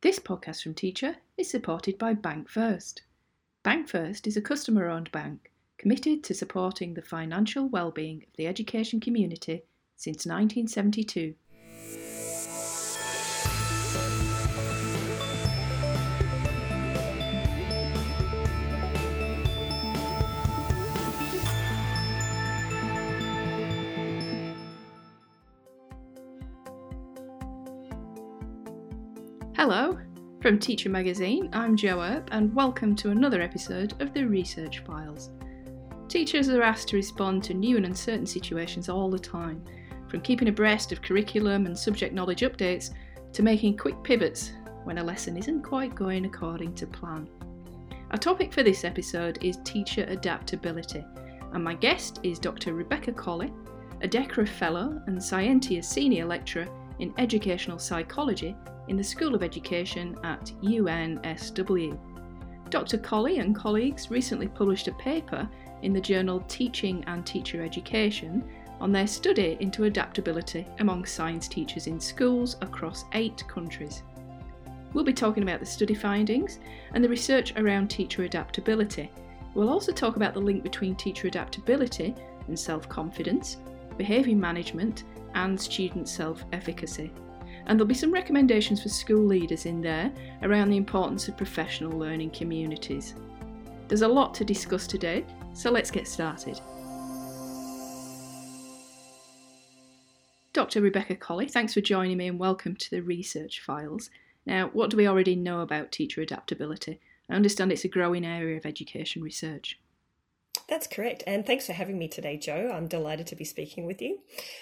This podcast from Teacher is supported by Bank First. Bank First is a customer owned bank committed to supporting the financial well-being of the education community since 1972. Hello, from Teacher Magazine, I'm Jo Earp, and welcome to another episode of the Research Files. Teachers are asked to respond to new and uncertain situations all the time, from keeping abreast of curriculum and subject knowledge updates to making quick pivots when a lesson isn't quite going according to plan. Our topic for this episode is teacher adaptability, and my guest is Dr. Rebecca Collie, a DECRA Fellow and Scientia Senior Lecturer in Educational Psychology in the School of Education at UNSW. Dr. Collie and colleagues recently published a paper in the journal Teaching and Teacher Education on their study into adaptability among science teachers in schools across eight countries. We'll be talking about the study findings and the research around teacher adaptability. We'll also talk about the link between teacher adaptability and self confidence, behaviour management, and student self efficacy. And there'll be some recommendations for school leaders in there around the importance of professional learning communities. There's a lot to discuss today, so let's get started. Dr. Rebecca Collie, thanks for joining me and welcome to the Research Files. Now, what do we already know about teacher adaptability? I understand it's a growing area of education research. That's correct. And thanks for having me today, Jo. I'm delighted to be speaking with you.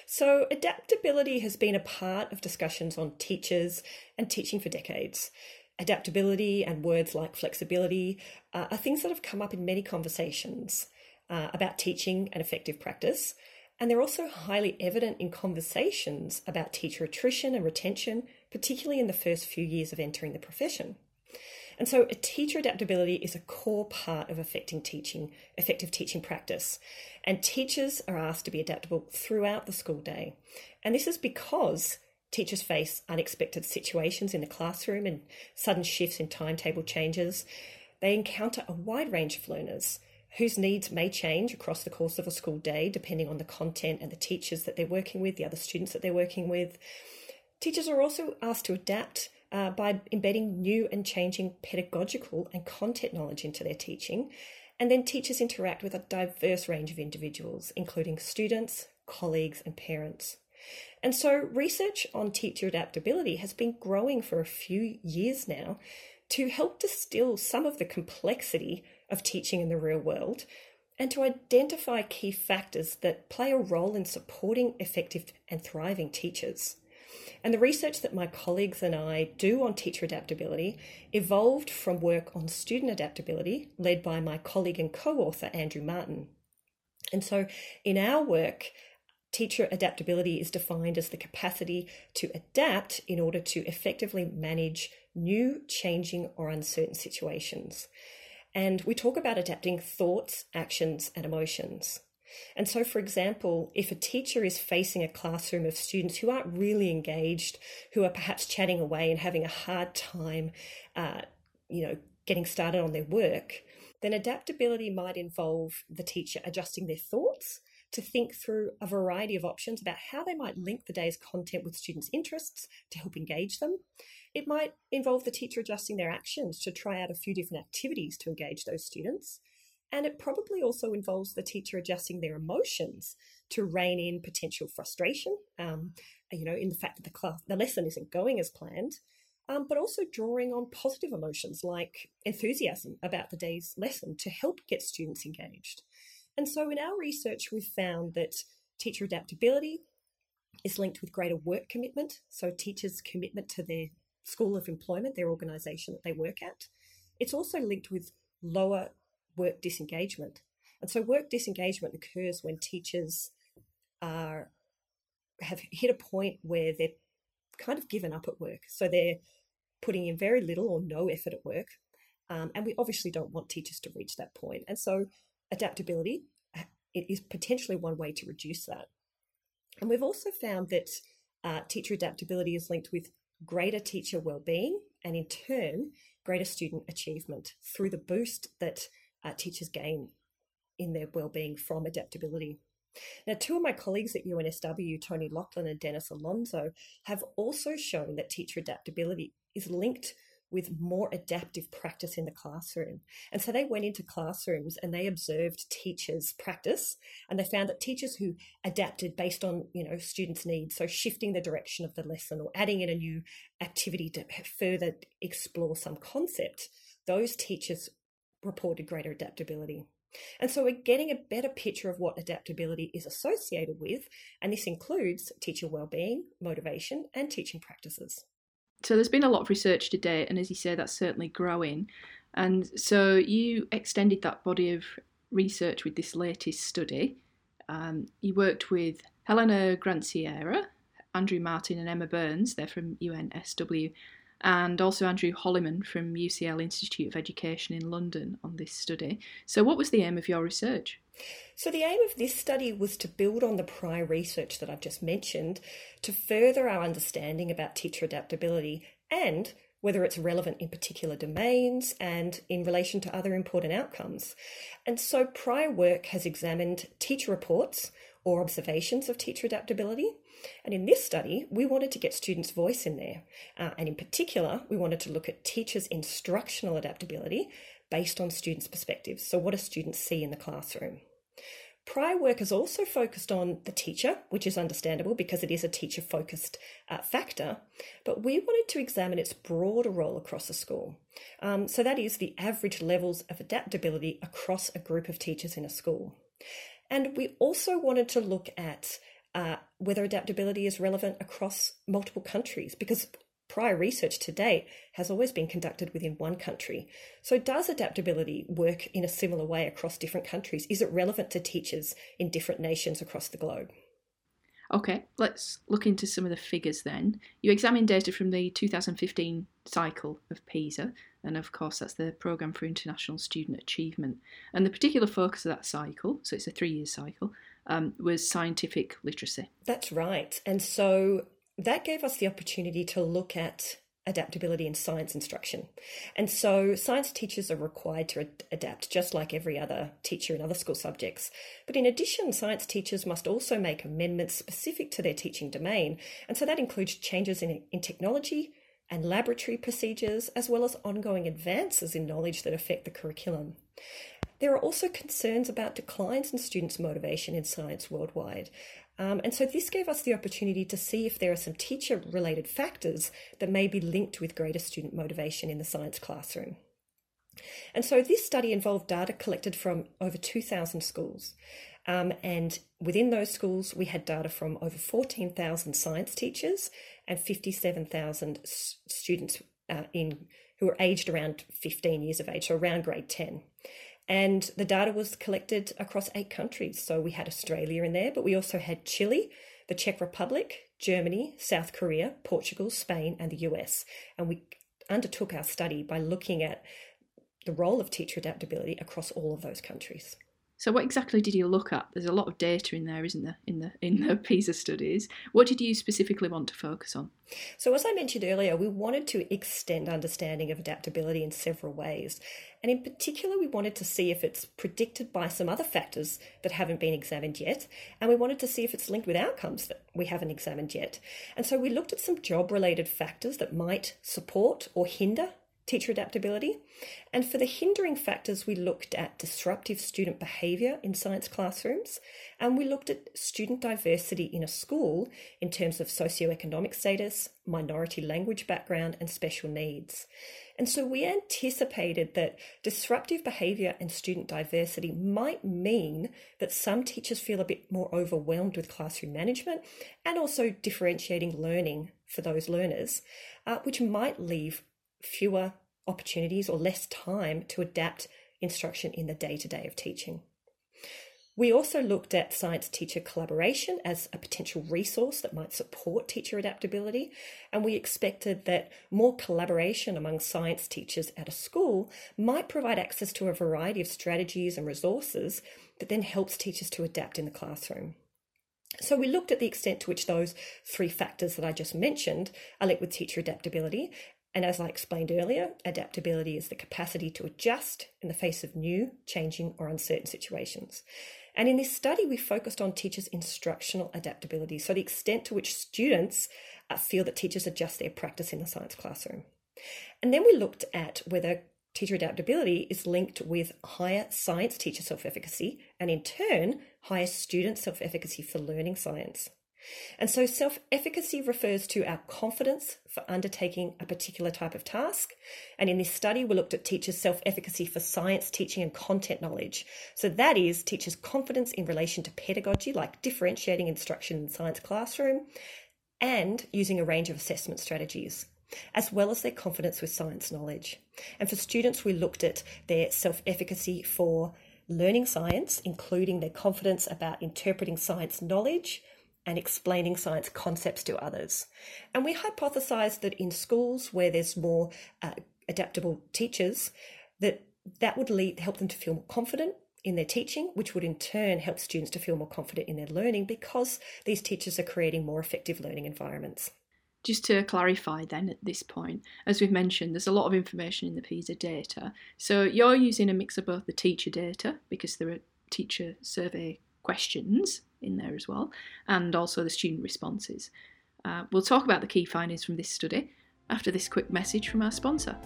So, adaptability has been a part of discussions on teachers and teaching for decades. Adaptability and words like flexibility uh, are things that have come up in many conversations uh, about teaching and effective practice. And they're also highly evident in conversations about teacher attrition and retention, particularly in the first few years of entering the profession. And so, teacher adaptability is a core part of affecting teaching, effective teaching practice. And teachers are asked to be adaptable throughout the school day. And this is because teachers face unexpected situations in the classroom and sudden shifts in timetable changes. They encounter a wide range of learners whose needs may change across the course of a school day, depending on the content and the teachers that they're working with, the other students that they're working with. Teachers are also asked to adapt uh, by embedding new and changing pedagogical and content knowledge into their teaching. And then teachers interact with a diverse range of individuals, including students, colleagues, and parents. And so, research on teacher adaptability has been growing for a few years now to help distill some of the complexity of teaching in the real world and to identify key factors that play a role in supporting effective and thriving teachers. And the research that my colleagues and I do on teacher adaptability evolved from work on student adaptability, led by my colleague and co author, Andrew Martin. And so, in our work, teacher adaptability is defined as the capacity to adapt in order to effectively manage new, changing, or uncertain situations. And we talk about adapting thoughts, actions, and emotions. And so, for example, if a teacher is facing a classroom of students who aren't really engaged, who are perhaps chatting away and having a hard time, uh, you know, getting started on their work, then adaptability might involve the teacher adjusting their thoughts to think through a variety of options about how they might link the day's content with students' interests to help engage them. It might involve the teacher adjusting their actions to try out a few different activities to engage those students. And it probably also involves the teacher adjusting their emotions to rein in potential frustration, um, you know, in the fact that the class, the lesson isn't going as planned, um, but also drawing on positive emotions like enthusiasm about the day's lesson to help get students engaged. And so in our research, we've found that teacher adaptability is linked with greater work commitment. So teachers' commitment to their school of employment, their organisation that they work at. It's also linked with lower work disengagement. And so work disengagement occurs when teachers are have hit a point where they're kind of given up at work. So they're putting in very little or no effort at work. Um, and we obviously don't want teachers to reach that point. And so adaptability it is potentially one way to reduce that. And we've also found that uh, teacher adaptability is linked with greater teacher well-being and in turn greater student achievement through the boost that uh, teachers gain in their well-being from adaptability. Now, two of my colleagues at UNSW, Tony Loughland and Dennis Alonzo, have also shown that teacher adaptability is linked with more adaptive practice in the classroom. And so they went into classrooms and they observed teachers practice and they found that teachers who adapted based on, you know, students' needs, so shifting the direction of the lesson or adding in a new activity to further explore some concept, those teachers reported greater adaptability. And so we're getting a better picture of what adaptability is associated with, and this includes teacher well-being, motivation, and teaching practices. So there's been a lot of research to date, and as you say, that's certainly growing. And so you extended that body of research with this latest study. Um, you worked with Helena Granziera, Andrew Martin, and Emma Burns. They're from UNSW, and also Andrew Holliman from UCL Institute of Education in London on this study. So, what was the aim of your research? So, the aim of this study was to build on the prior research that I've just mentioned to further our understanding about teacher adaptability and whether it's relevant in particular domains and in relation to other important outcomes. And so, prior work has examined teacher reports or observations of teacher adaptability. And in this study, we wanted to get students' voice in there. Uh, and in particular, we wanted to look at teachers' instructional adaptability based on students' perspectives. So, what do students see in the classroom? Prior work has also focused on the teacher, which is understandable because it is a teacher focused uh, factor, but we wanted to examine its broader role across a school. Um, so, that is the average levels of adaptability across a group of teachers in a school. And we also wanted to look at uh, whether adaptability is relevant across multiple countries because prior research to date has always been conducted within one country. So, does adaptability work in a similar way across different countries? Is it relevant to teachers in different nations across the globe? Okay, let's look into some of the figures then. You examined data from the 2015 cycle of PISA, and of course, that's the Programme for International Student Achievement. And the particular focus of that cycle, so it's a three year cycle, um, was scientific literacy. That's right. And so that gave us the opportunity to look at adaptability in science instruction. And so science teachers are required to ad- adapt just like every other teacher in other school subjects. But in addition, science teachers must also make amendments specific to their teaching domain. And so that includes changes in, in technology and laboratory procedures, as well as ongoing advances in knowledge that affect the curriculum. There are also concerns about declines in students' motivation in science worldwide. Um, and so this gave us the opportunity to see if there are some teacher related factors that may be linked with greater student motivation in the science classroom. And so this study involved data collected from over 2,000 schools. Um, and within those schools, we had data from over 14,000 science teachers and 57,000 s- students uh, in who were aged around 15 years of age, so around grade 10. And the data was collected across eight countries. So we had Australia in there, but we also had Chile, the Czech Republic, Germany, South Korea, Portugal, Spain, and the US. And we undertook our study by looking at the role of teacher adaptability across all of those countries. So, what exactly did you look at? There's a lot of data in there, isn't there, in the in the PISA studies? What did you specifically want to focus on? So, as I mentioned earlier, we wanted to extend understanding of adaptability in several ways, and in particular, we wanted to see if it's predicted by some other factors that haven't been examined yet, and we wanted to see if it's linked with outcomes that we haven't examined yet. And so, we looked at some job-related factors that might support or hinder teacher adaptability. And for the hindering factors, we looked at disruptive student behaviour in science classrooms, and we looked at student diversity in a school in terms of socioeconomic status, minority language background, and special needs. And so we anticipated that disruptive behaviour and student diversity might mean that some teachers feel a bit more overwhelmed with classroom management and also differentiating learning for those learners, uh, which might leave fewer opportunities or less time to adapt instruction in the day to day of teaching. We also looked at science teacher collaboration as a potential resource that might support teacher adaptability, and we expected that more collaboration among science teachers at a school might provide access to a variety of strategies and resources that then helps teachers to adapt in the classroom. So we looked at the extent to which those three factors that I just mentioned are linked with teacher adaptability. And as I explained earlier, adaptability is the capacity to adjust in the face of new, changing, or uncertain situations. And in this study, we focused on teachers' instructional adaptability, so the extent to which students uh, feel that teachers adjust their practice in the science classroom. And then we looked at whether teacher adaptability is linked with higher science teacher self efficacy and, in turn, higher student self efficacy for learning science. And so, self efficacy refers to our confidence for undertaking a particular type of task. And in this study, we looked at teachers' self efficacy for science teaching and content knowledge. So, that is teachers' confidence in relation to pedagogy, like differentiating instruction in science classroom, and using a range of assessment strategies as well as their confidence with science knowledge. And for students, we looked at their self efficacy for learning science, including their confidence about interpreting science knowledge and explaining science concepts to others. And we hypothesized that in schools where there's more uh, adaptable teachers, that that would lead, help them to feel more confident in their teaching, which would in turn help students to feel more confident in their learning because these teachers are creating more effective learning environments. Just to clarify, then, at this point, as we've mentioned, there's a lot of information in the PISA data. So you're using a mix of both the teacher data, because there are teacher survey questions in there as well, and also the student responses. Uh, we'll talk about the key findings from this study after this quick message from our sponsor.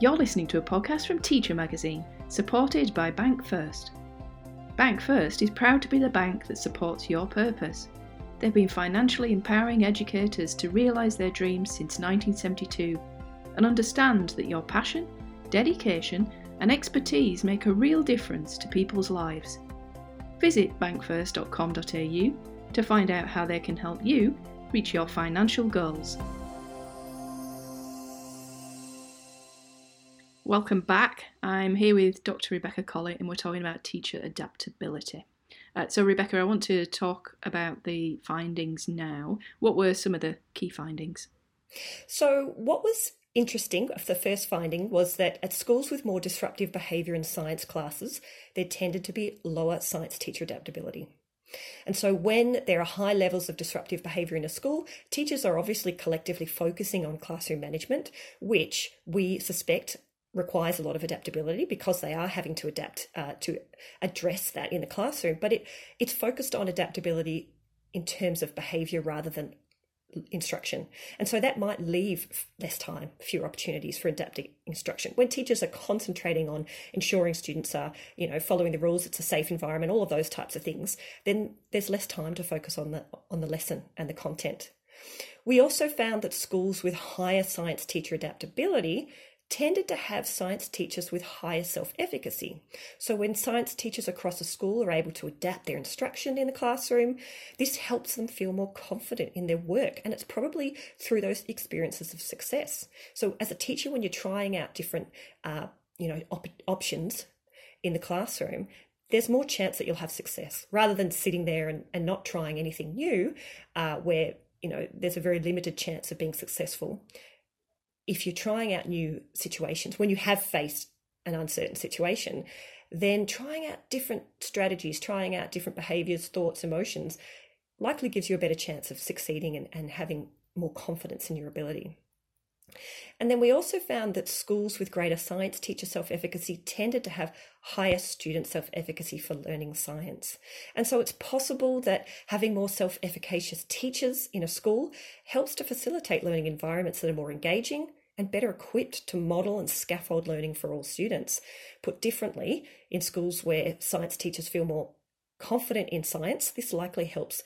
You're listening to a podcast from Teacher Magazine, supported by Bank First. Bank First is proud to be the bank that supports your purpose. They've been financially empowering educators to realise their dreams since 1972 and understand that your passion, dedication, and expertise make a real difference to people's lives. Visit bankfirst.com.au to find out how they can help you reach your financial goals. Welcome back. I'm here with Dr. Rebecca Collie and we're talking about teacher adaptability. Uh, so, Rebecca, I want to talk about the findings now. What were some of the key findings? So, what was interesting the first finding was that at schools with more disruptive behaviour in science classes, there tended to be lower science teacher adaptability. And so, when there are high levels of disruptive behaviour in a school, teachers are obviously collectively focusing on classroom management, which we suspect requires a lot of adaptability because they are having to adapt uh, to address that in the classroom. But it it's focused on adaptability in terms of behaviour rather than instruction. And so that might leave less time, fewer opportunities for adapting instruction. When teachers are concentrating on ensuring students are, you know, following the rules, it's a safe environment, all of those types of things, then there's less time to focus on the on the lesson and the content. We also found that schools with higher science teacher adaptability tended to have science teachers with higher self efficacy. So, when science teachers across a school are able to adapt their instruction in the classroom, this helps them feel more confident in their work. And it's probably through those experiences of success. So, as a teacher, when you're trying out different uh, you know, op- options in the classroom, there's more chance that you'll have success rather than sitting there and, and not trying anything new uh, where you know there's a very limited chance of being successful if you're trying out new situations, when you have faced an uncertain situation, then trying out different strategies, trying out different behaviors, thoughts, emotions likely gives you a better chance of succeeding and, and having more confidence in your ability. And then we also found that schools with greater science teacher self efficacy tended to have higher student self efficacy for learning science. And so it's possible that having more self efficacious teachers in a school helps to facilitate learning environments that are more engaging, and better equipped to model and scaffold learning for all students. Put differently, in schools where science teachers feel more confident in science, this likely helps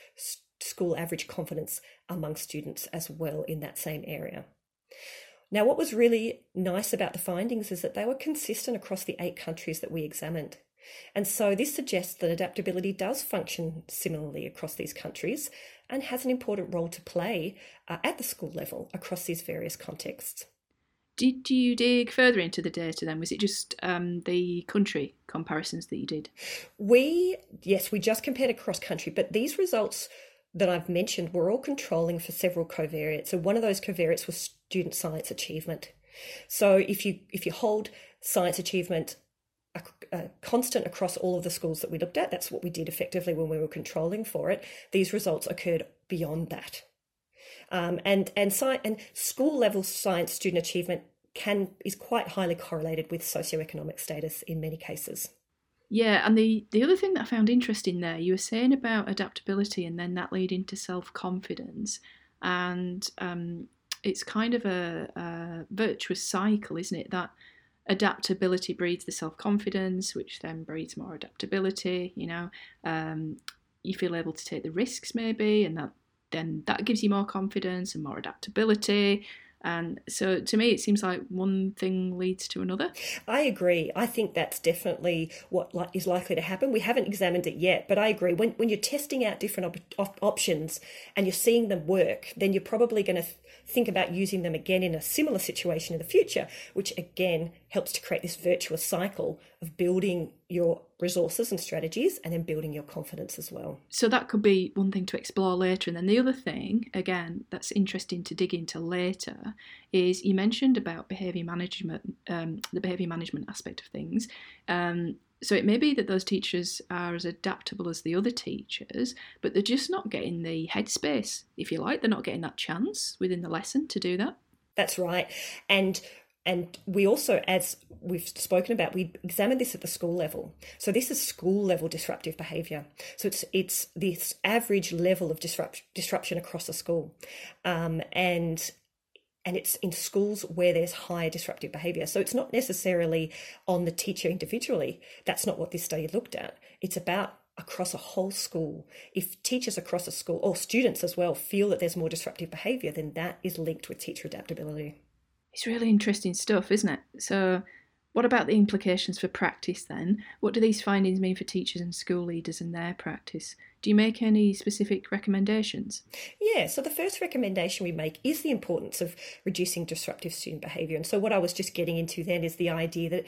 school average confidence among students as well in that same area. Now, what was really nice about the findings is that they were consistent across the eight countries that we examined. And so this suggests that adaptability does function similarly across these countries and has an important role to play uh, at the school level across these various contexts. Did you dig further into the data then? Was it just um, the country comparisons that you did? We, yes, we just compared across country, but these results that I've mentioned were all controlling for several covariates. So one of those covariates was student science achievement. So if you if you hold science achievement a, a constant across all of the schools that we looked at. That's what we did effectively when we were controlling for it. These results occurred beyond that. Um, and and, sci- and school level science student achievement can is quite highly correlated with socioeconomic status in many cases. Yeah, and the the other thing that I found interesting there, you were saying about adaptability, and then that leading to self confidence, and um, it's kind of a, a virtuous cycle, isn't it? That adaptability breeds the self confidence, which then breeds more adaptability. You know, um, you feel able to take the risks maybe, and that then that gives you more confidence and more adaptability. And so to me, it seems like one thing leads to another. I agree. I think that's definitely what is likely to happen. We haven't examined it yet, but I agree. When, when you're testing out different op- options and you're seeing them work, then you're probably going to think about using them again in a similar situation in the future, which again helps to create this virtuous cycle of building your resources and strategies and then building your confidence as well. So that could be one thing to explore later. And then the other thing, again, that's interesting to dig into later, is you mentioned about behaviour management, um, the behaviour management aspect of things. Um, so it may be that those teachers are as adaptable as the other teachers, but they're just not getting the headspace, if you like. They're not getting that chance within the lesson to do that. That's right. And and we also, as we've spoken about, we examined this at the school level. So this is school level disruptive behaviour. So it's it's this average level of disrupt, disruption across a school, um, and and it's in schools where there's higher disruptive behaviour. So it's not necessarily on the teacher individually. That's not what this study looked at. It's about across a whole school. If teachers across a school or students as well feel that there's more disruptive behaviour, then that is linked with teacher adaptability. It's really interesting stuff, isn't it? So what about the implications for practice then? What do these findings mean for teachers and school leaders in their practice? Do you make any specific recommendations? Yeah, so the first recommendation we make is the importance of reducing disruptive student behaviour. And so, what I was just getting into then is the idea that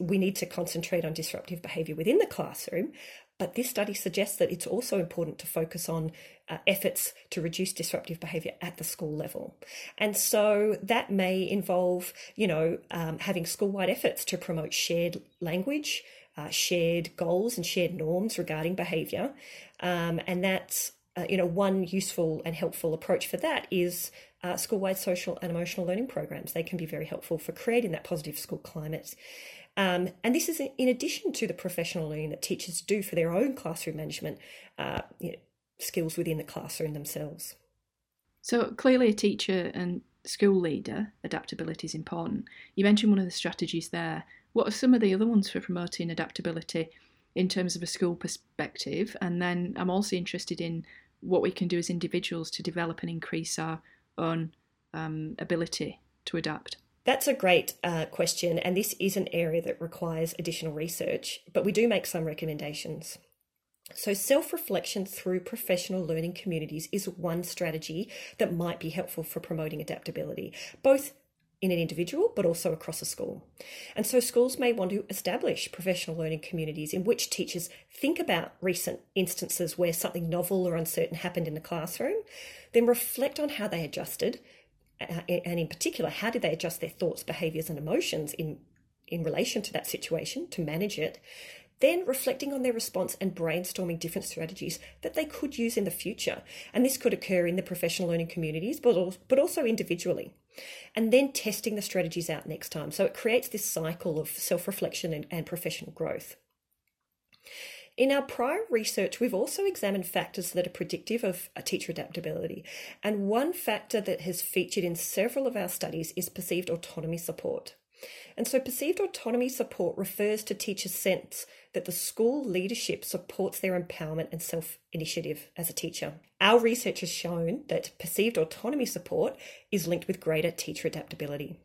we need to concentrate on disruptive behaviour within the classroom, but this study suggests that it's also important to focus on uh, efforts to reduce disruptive behaviour at the school level. And so that may involve, you know, um, having school wide efforts to promote shared language, uh, shared goals, and shared norms regarding behaviour. Um, and that's, uh, you know, one useful and helpful approach for that is uh, school wide social and emotional learning programs. They can be very helpful for creating that positive school climate. Um, and this is in addition to the professional learning that teachers do for their own classroom management uh, you know, skills within the classroom themselves. So clearly, a teacher and school leader adaptability is important. You mentioned one of the strategies there. What are some of the other ones for promoting adaptability in terms of a school perspective? And then I'm also interested in what we can do as individuals to develop and increase our own um, ability to adapt. That's a great uh, question, and this is an area that requires additional research, but we do make some recommendations. So, self reflection through professional learning communities is one strategy that might be helpful for promoting adaptability, both in an individual but also across a school. And so, schools may want to establish professional learning communities in which teachers think about recent instances where something novel or uncertain happened in the classroom, then reflect on how they adjusted and in particular, how did they adjust their thoughts, behaviors, and emotions in, in relation to that situation to manage it? Then reflecting on their response and brainstorming different strategies that they could use in the future. And this could occur in the professional learning communities, but also, but also individually. And then testing the strategies out next time. So it creates this cycle of self reflection and, and professional growth. In our prior research, we've also examined factors that are predictive of teacher adaptability. And one factor that has featured in several of our studies is perceived autonomy support. And so, perceived autonomy support refers to teachers' sense that the school leadership supports their empowerment and self initiative as a teacher. Our research has shown that perceived autonomy support is linked with greater teacher adaptability.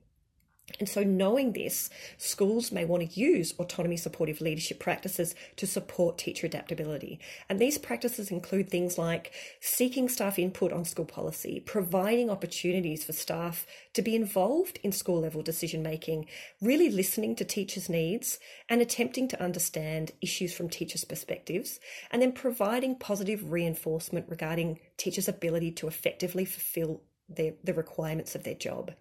And so, knowing this, schools may want to use autonomy supportive leadership practices to support teacher adaptability. And these practices include things like seeking staff input on school policy, providing opportunities for staff to be involved in school level decision making, really listening to teachers' needs, and attempting to understand issues from teachers' perspectives, and then providing positive reinforcement regarding teachers' ability to effectively fulfill their, the requirements of their job.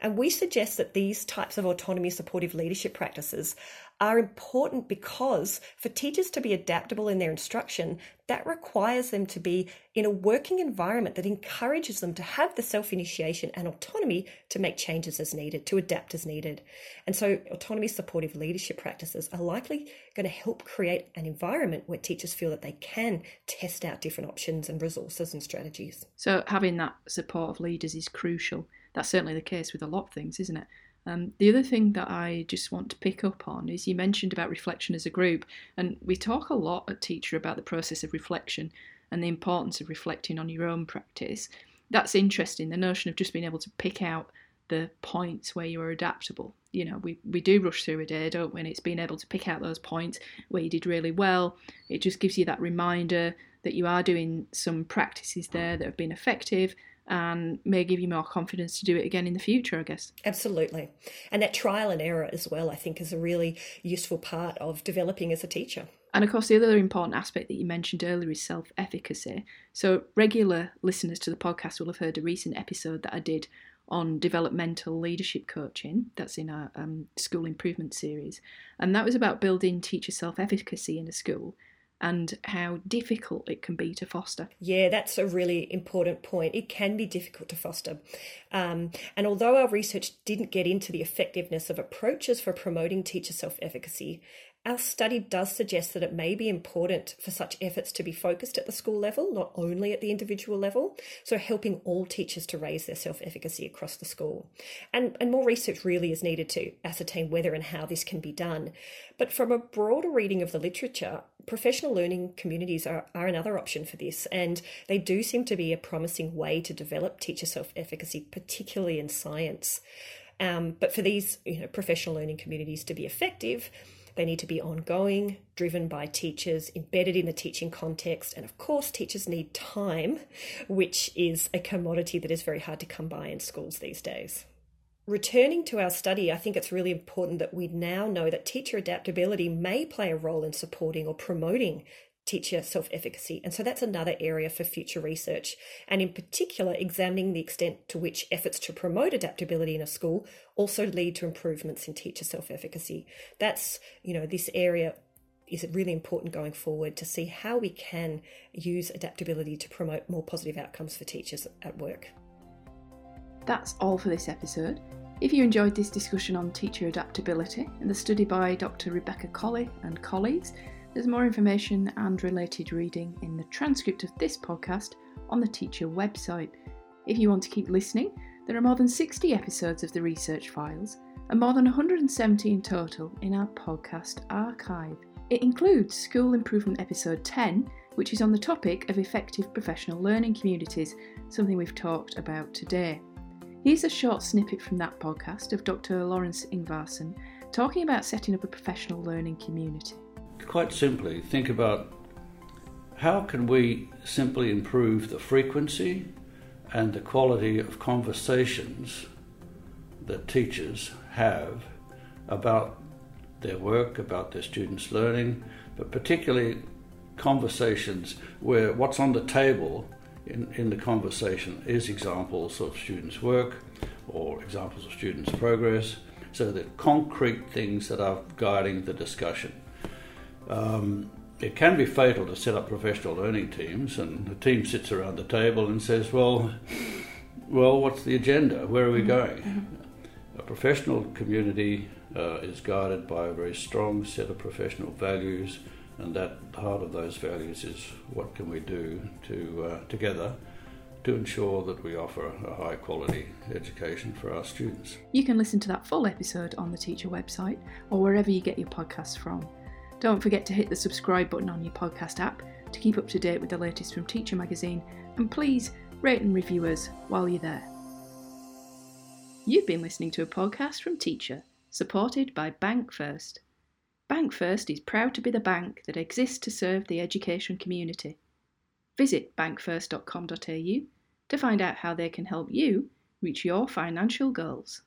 And we suggest that these types of autonomy supportive leadership practices are important because for teachers to be adaptable in their instruction, that requires them to be in a working environment that encourages them to have the self initiation and autonomy to make changes as needed, to adapt as needed. And so, autonomy supportive leadership practices are likely going to help create an environment where teachers feel that they can test out different options and resources and strategies. So, having that support of leaders is crucial. That's certainly the case with a lot of things, isn't it? Um, the other thing that I just want to pick up on is you mentioned about reflection as a group, and we talk a lot at Teacher about the process of reflection and the importance of reflecting on your own practice. That's interesting, the notion of just being able to pick out the points where you are adaptable. You know, we, we do rush through a day, don't we? And it's being able to pick out those points where you did really well. It just gives you that reminder that you are doing some practices there that have been effective and may give you more confidence to do it again in the future, I guess. Absolutely. And that trial and error as well, I think, is a really useful part of developing as a teacher. And of course, the other important aspect that you mentioned earlier is self efficacy. So, regular listeners to the podcast will have heard a recent episode that I did on developmental leadership coaching. That's in our um, school improvement series. And that was about building teacher self efficacy in a school and how difficult it can be to foster. Yeah, that's a really important point. It can be difficult to foster. Um, and although our research didn't get into the effectiveness of approaches for promoting teacher self efficacy, our study does suggest that it may be important for such efforts to be focused at the school level, not only at the individual level, so helping all teachers to raise their self efficacy across the school. And, and more research really is needed to ascertain whether and how this can be done. But from a broader reading of the literature, professional learning communities are, are another option for this, and they do seem to be a promising way to develop teacher self efficacy, particularly in science. Um, but for these you know, professional learning communities to be effective, they need to be ongoing, driven by teachers, embedded in the teaching context. And of course, teachers need time, which is a commodity that is very hard to come by in schools these days. Returning to our study, I think it's really important that we now know that teacher adaptability may play a role in supporting or promoting teacher self efficacy. And so that's another area for future research, and in particular, examining the extent to which efforts to promote adaptability in a school also lead to improvements in teacher self efficacy. That's, you know, this area is really important going forward to see how we can use adaptability to promote more positive outcomes for teachers at work. That's all for this episode. If you enjoyed this discussion on teacher adaptability and the study by Dr. Rebecca Collie and colleagues, there's more information and related reading in the transcript of this podcast on the teacher website. If you want to keep listening, there are more than 60 episodes of the research files and more than 170 in total in our podcast archive. It includes School Improvement Episode 10, which is on the topic of effective professional learning communities, something we've talked about today. Here's a short snippet from that podcast of Dr. Lawrence Ingvarson talking about setting up a professional learning community quite simply think about how can we simply improve the frequency and the quality of conversations that teachers have about their work, about their students' learning, but particularly conversations where what's on the table in, in the conversation is examples of students' work or examples of students' progress, so that concrete things that are guiding the discussion. Um, it can be fatal to set up professional learning teams, and the team sits around the table and says, "Well, well, what's the agenda? Where are we going?" Mm-hmm. A professional community uh, is guided by a very strong set of professional values, and that part of those values is what can we do to uh, together to ensure that we offer a high quality education for our students. You can listen to that full episode on the teacher website or wherever you get your podcasts from. Don't forget to hit the subscribe button on your podcast app to keep up to date with the latest from Teacher Magazine, and please rate and review us while you're there. You've been listening to a podcast from Teacher, supported by Bank First. Bank First is proud to be the bank that exists to serve the education community. Visit bankfirst.com.au to find out how they can help you reach your financial goals.